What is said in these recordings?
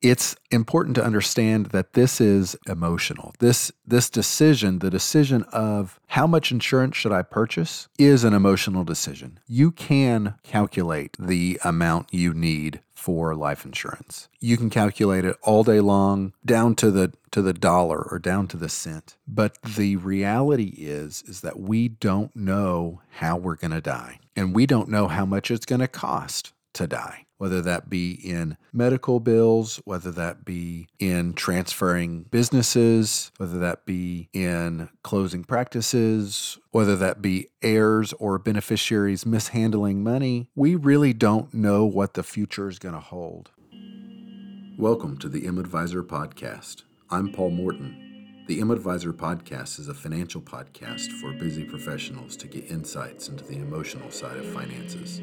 it's important to understand that this is emotional. This this decision, the decision of how much insurance should I purchase is an emotional decision. You can calculate the amount you need for life insurance. You can calculate it all day long down to the to the dollar or down to the cent. But the reality is is that we don't know how we're going to die and we don't know how much it's going to cost to die whether that be in medical bills, whether that be in transferring businesses, whether that be in closing practices, whether that be heirs or beneficiaries mishandling money. We really don't know what the future is going to hold. Welcome to the M Advisor Podcast. I'm Paul Morton. The M Advisor Podcast is a financial podcast for busy professionals to get insights into the emotional side of finances.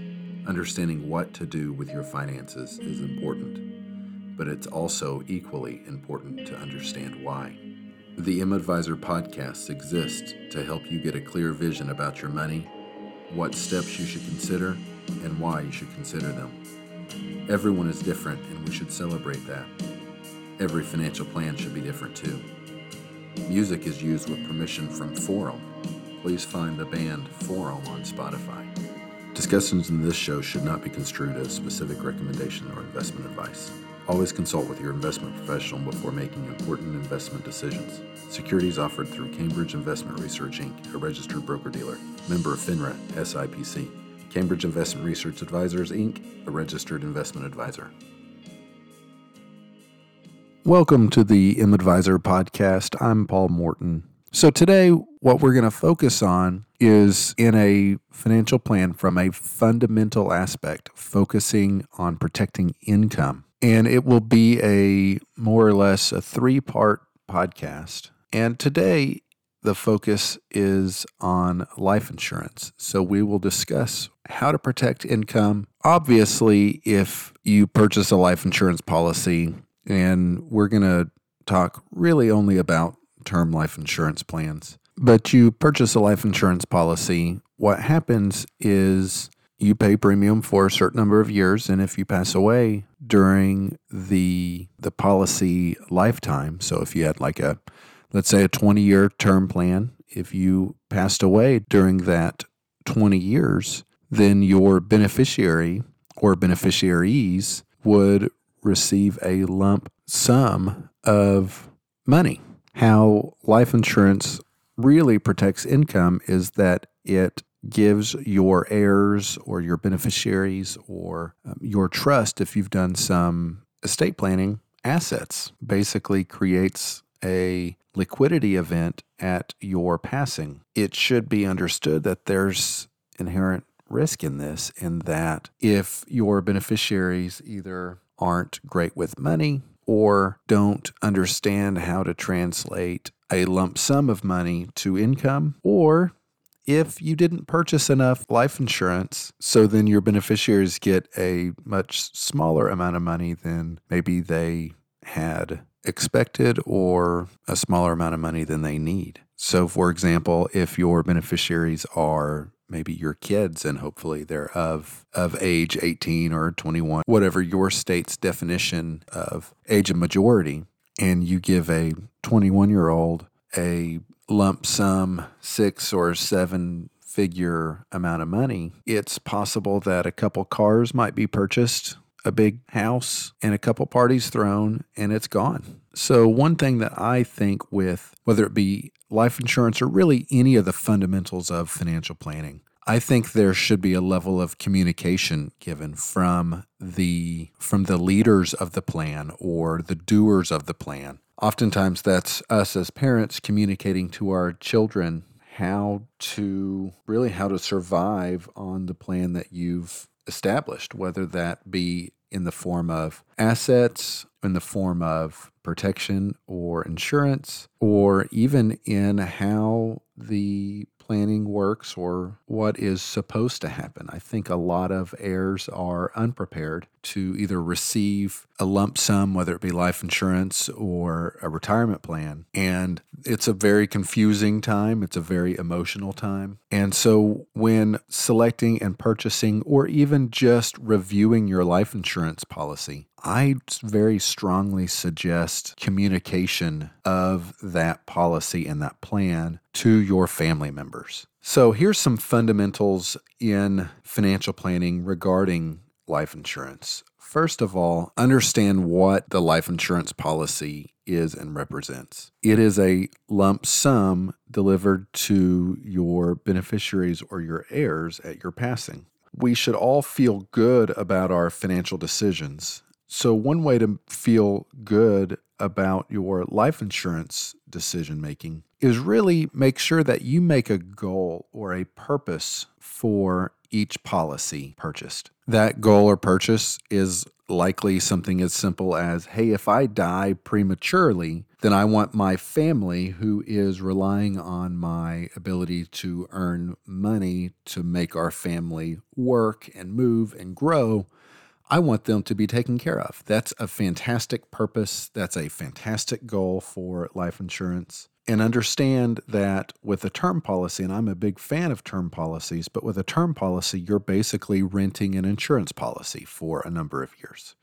Understanding what to do with your finances is important, but it's also equally important to understand why. The M Advisor podcast exists to help you get a clear vision about your money, what steps you should consider, and why you should consider them. Everyone is different, and we should celebrate that. Every financial plan should be different too. Music is used with permission from Forum. Please find the band Forum on Spotify. Discussions in this show should not be construed as specific recommendation or investment advice. Always consult with your investment professional before making important investment decisions. Securities offered through Cambridge Investment Research Inc., a registered broker dealer, member of FINRA SIPC. Cambridge Investment Research Advisors Inc., a registered investment advisor. Welcome to the M Advisor podcast. I'm Paul Morton. So, today, what we're going to focus on is in a financial plan from a fundamental aspect, focusing on protecting income. And it will be a more or less a three part podcast. And today, the focus is on life insurance. So, we will discuss how to protect income. Obviously, if you purchase a life insurance policy, and we're going to talk really only about term life insurance plans. But you purchase a life insurance policy. What happens is you pay premium for a certain number of years, and if you pass away during the the policy lifetime, so if you had like a let's say a 20 year term plan, if you passed away during that 20 years, then your beneficiary or beneficiaries would receive a lump sum of money how life insurance really protects income is that it gives your heirs or your beneficiaries or um, your trust, if you've done some estate planning, assets. Basically, creates a liquidity event at your passing. It should be understood that there's inherent risk in this, in that if your beneficiaries either aren't great with money or don't understand how to translate a lump sum of money to income, or if you didn't purchase enough life insurance, so then your beneficiaries get a much smaller amount of money than maybe they had expected or a smaller amount of money than they need. So, for example, if your beneficiaries are maybe your kids and hopefully they're of of age 18 or 21 whatever your state's definition of age of majority and you give a 21 year old a lump sum 6 or 7 figure amount of money it's possible that a couple cars might be purchased a big house and a couple parties thrown and it's gone so one thing that i think with whether it be life insurance, or really any of the fundamentals of financial planning. I think there should be a level of communication given from the from the leaders of the plan or the doers of the plan. Oftentimes that's us as parents communicating to our children how to really how to survive on the plan that you've established, whether that be in the form of assets, in the form of protection or insurance, or even in how the planning works or what is supposed to happen. I think a lot of heirs are unprepared to either receive a lump sum, whether it be life insurance or a retirement plan. And it's a very confusing time, it's a very emotional time. And so when selecting and purchasing, or even just reviewing your life insurance policy, I very strongly suggest communication of that policy and that plan to your family members. So, here's some fundamentals in financial planning regarding life insurance. First of all, understand what the life insurance policy is and represents. It is a lump sum delivered to your beneficiaries or your heirs at your passing. We should all feel good about our financial decisions. So, one way to feel good about your life insurance decision making is really make sure that you make a goal or a purpose for each policy purchased. That goal or purchase is likely something as simple as hey, if I die prematurely, then I want my family, who is relying on my ability to earn money to make our family work and move and grow. I want them to be taken care of. That's a fantastic purpose. That's a fantastic goal for life insurance and understand that with a term policy, and I'm a big fan of term policies, but with a term policy, you're basically renting an insurance policy for a number of years.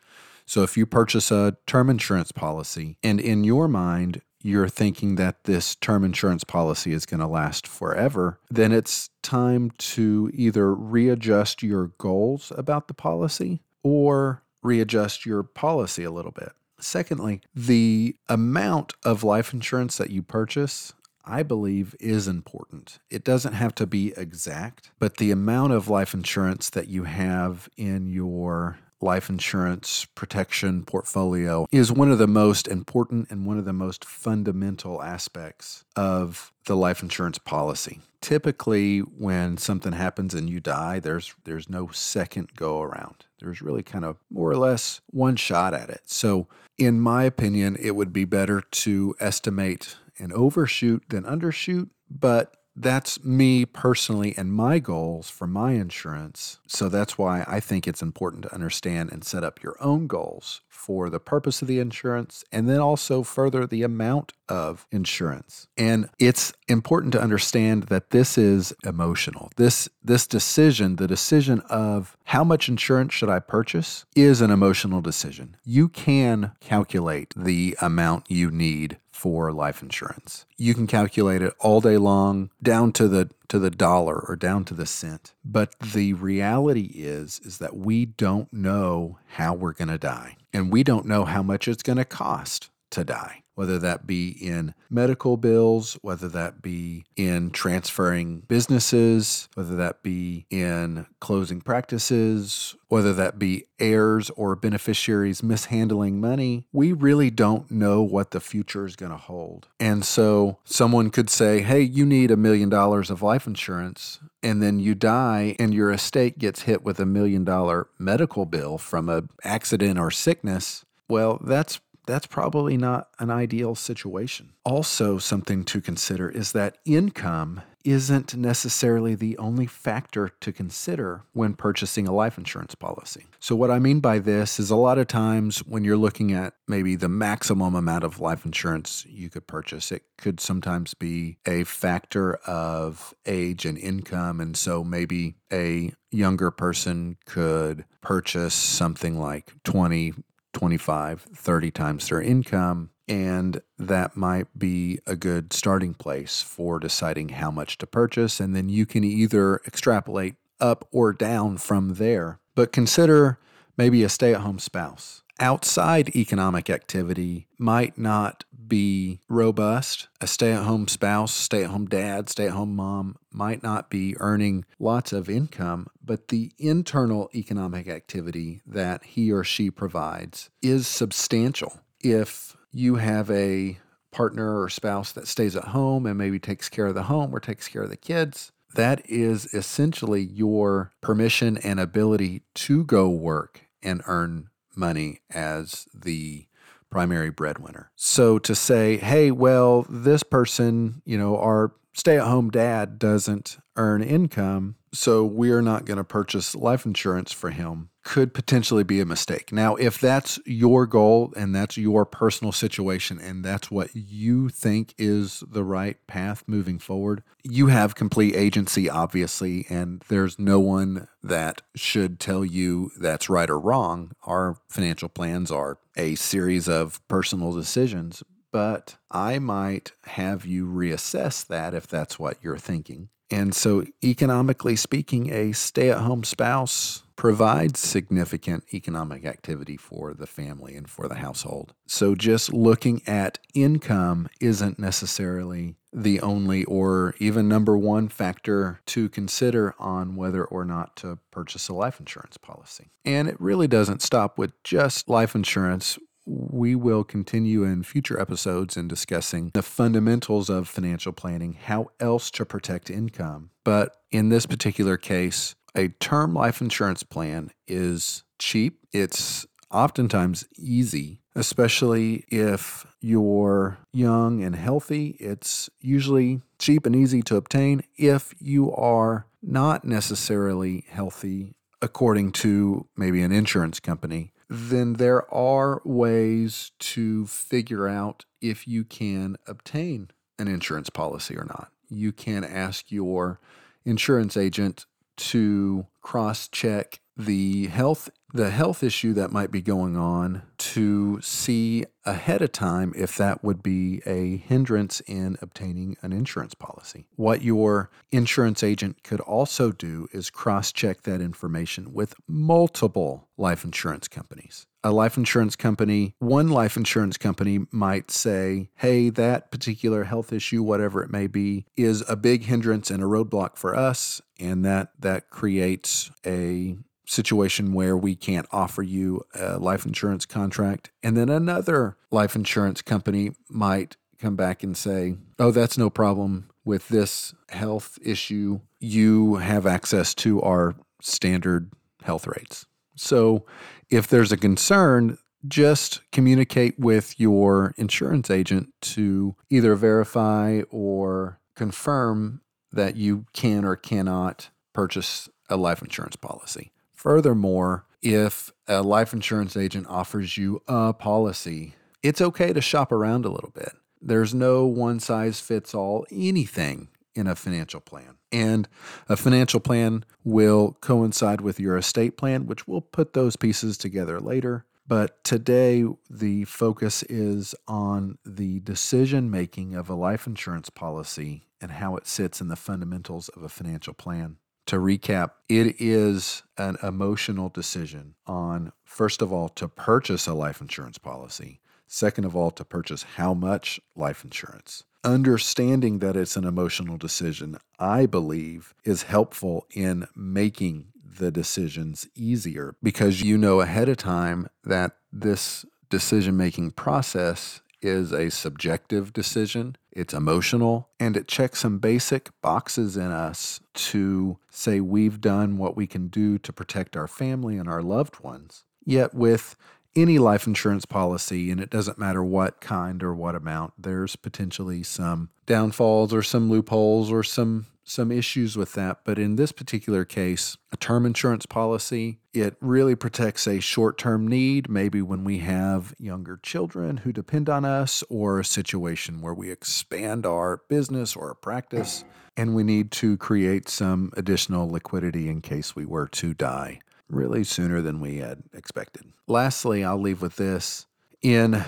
So if you purchase a term insurance policy and in your mind, you're thinking that this term insurance policy is going to last forever, then it's time to either readjust your goals about the policy or readjust your policy a little bit. Secondly, the amount of life insurance that you purchase, I believe, is important. It doesn't have to be exact, but the amount of life insurance that you have in your life insurance protection portfolio is one of the most important and one of the most fundamental aspects of the life insurance policy. Typically when something happens and you die, there's there's no second go around. There's really kind of more or less one shot at it. So, in my opinion, it would be better to estimate and overshoot than undershoot, but that's me personally and my goals for my insurance. So that's why I think it's important to understand and set up your own goals for the purpose of the insurance and then also further the amount of insurance. And it's important to understand that this is emotional. This this decision, the decision of how much insurance should I purchase is an emotional decision. You can calculate the amount you need for life insurance. You can calculate it all day long down to the to the dollar or down to the cent. But the reality is is that we don't know how we're going to die and we don't know how much it's going to cost to die whether that be in medical bills, whether that be in transferring businesses, whether that be in closing practices, whether that be heirs or beneficiaries mishandling money, we really don't know what the future is going to hold. And so someone could say, hey, you need a million dollars of life insurance. And then you die, and your estate gets hit with a million dollar medical bill from an accident or sickness. Well, that's that's probably not an ideal situation. Also, something to consider is that income isn't necessarily the only factor to consider when purchasing a life insurance policy. So, what I mean by this is a lot of times when you're looking at maybe the maximum amount of life insurance you could purchase, it could sometimes be a factor of age and income. And so, maybe a younger person could purchase something like 20 25, 30 times their income. And that might be a good starting place for deciding how much to purchase. And then you can either extrapolate up or down from there. But consider maybe a stay at home spouse outside economic activity might not be robust. A stay at home spouse, stay at home dad, stay at home mom might not be earning lots of income, but the internal economic activity that he or she provides is substantial. If you have a partner or spouse that stays at home and maybe takes care of the home or takes care of the kids, that is essentially your permission and ability to go work and earn money as the primary breadwinner. So to say, hey, well, this person, you know, our stay at home dad doesn't earn income, so we're not going to purchase life insurance for him. Could potentially be a mistake. Now, if that's your goal and that's your personal situation and that's what you think is the right path moving forward, you have complete agency, obviously, and there's no one that should tell you that's right or wrong. Our financial plans are a series of personal decisions, but I might have you reassess that if that's what you're thinking. And so, economically speaking, a stay at home spouse provides significant economic activity for the family and for the household. So, just looking at income isn't necessarily the only or even number one factor to consider on whether or not to purchase a life insurance policy. And it really doesn't stop with just life insurance we will continue in future episodes in discussing the fundamentals of financial planning, how else to protect income. But in this particular case, a term life insurance plan is cheap. It's oftentimes easy, especially if you're young and healthy. It's usually cheap and easy to obtain. If you are not necessarily healthy, according to maybe an insurance company, then there are ways to figure out if you can obtain an insurance policy or not. You can ask your insurance agent to cross check the health the health issue that might be going on to see ahead of time if that would be a hindrance in obtaining an insurance policy. What your insurance agent could also do is cross check that information with multiple life insurance companies. A life insurance company, one life insurance company might say, hey, that particular health issue, whatever it may be, is a big hindrance and a roadblock for us. And that, that creates a situation where we can't offer you a life insurance contract. And then another life insurance company might come back and say, oh, that's no problem with this health issue. You have access to our standard health rates. So if there's a concern, just communicate with your insurance agent to either verify or confirm that you can or cannot purchase a life insurance policy. Furthermore, if a life insurance agent offers you a policy, it's okay to shop around a little bit. There's no one size fits all anything in a financial plan. And a financial plan will coincide with your estate plan, which we'll put those pieces together later. But today, the focus is on the decision making of a life insurance policy and how it sits in the fundamentals of a financial plan to recap, it is an emotional decision on, first of all, to purchase a life insurance policy. Second of all, to purchase how much life insurance. Understanding that it's an emotional decision, I believe, is helpful in making the decisions easier because you know ahead of time that this decision making process is a subjective decision, it's emotional, and it checks some basic boxes in us to say we've done what we can do to protect our family and our loved ones. Yet, with any life insurance policy, and it doesn't matter what kind or what amount, there's potentially some downfalls or some loopholes or some some issues with that. But in this particular case, a term insurance policy, it really protects a short term need, maybe when we have younger children who depend on us, or a situation where we expand our business or a practice and we need to create some additional liquidity in case we were to die really sooner than we had expected. Lastly, I'll leave with this. In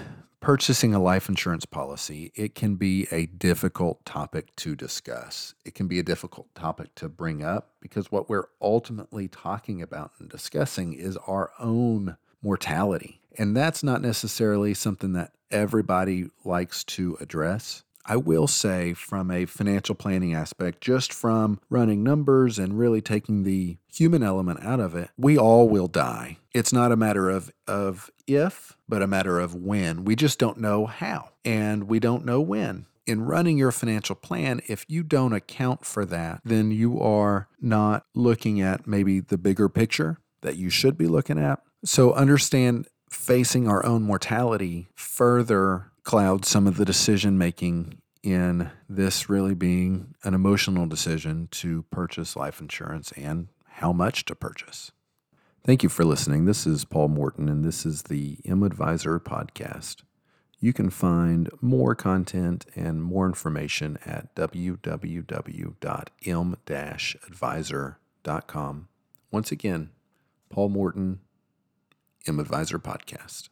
purchasing a life insurance policy, it can be a difficult topic to discuss. It can be a difficult topic to bring up because what we're ultimately talking about and discussing is our own mortality. And that's not necessarily something that everybody likes to address. I will say, from a financial planning aspect, just from running numbers and really taking the human element out of it, we all will die. It's not a matter of, of if, but a matter of when. We just don't know how, and we don't know when. In running your financial plan, if you don't account for that, then you are not looking at maybe the bigger picture that you should be looking at. So understand facing our own mortality further clouds some of the decision making in this really being an emotional decision to purchase life insurance and how much to purchase. Thank you for listening. This is Paul Morton, and this is the M Advisor podcast. You can find more content and more information at www.m-advisor.com. Once again, Paul Morton, M Advisor Podcast.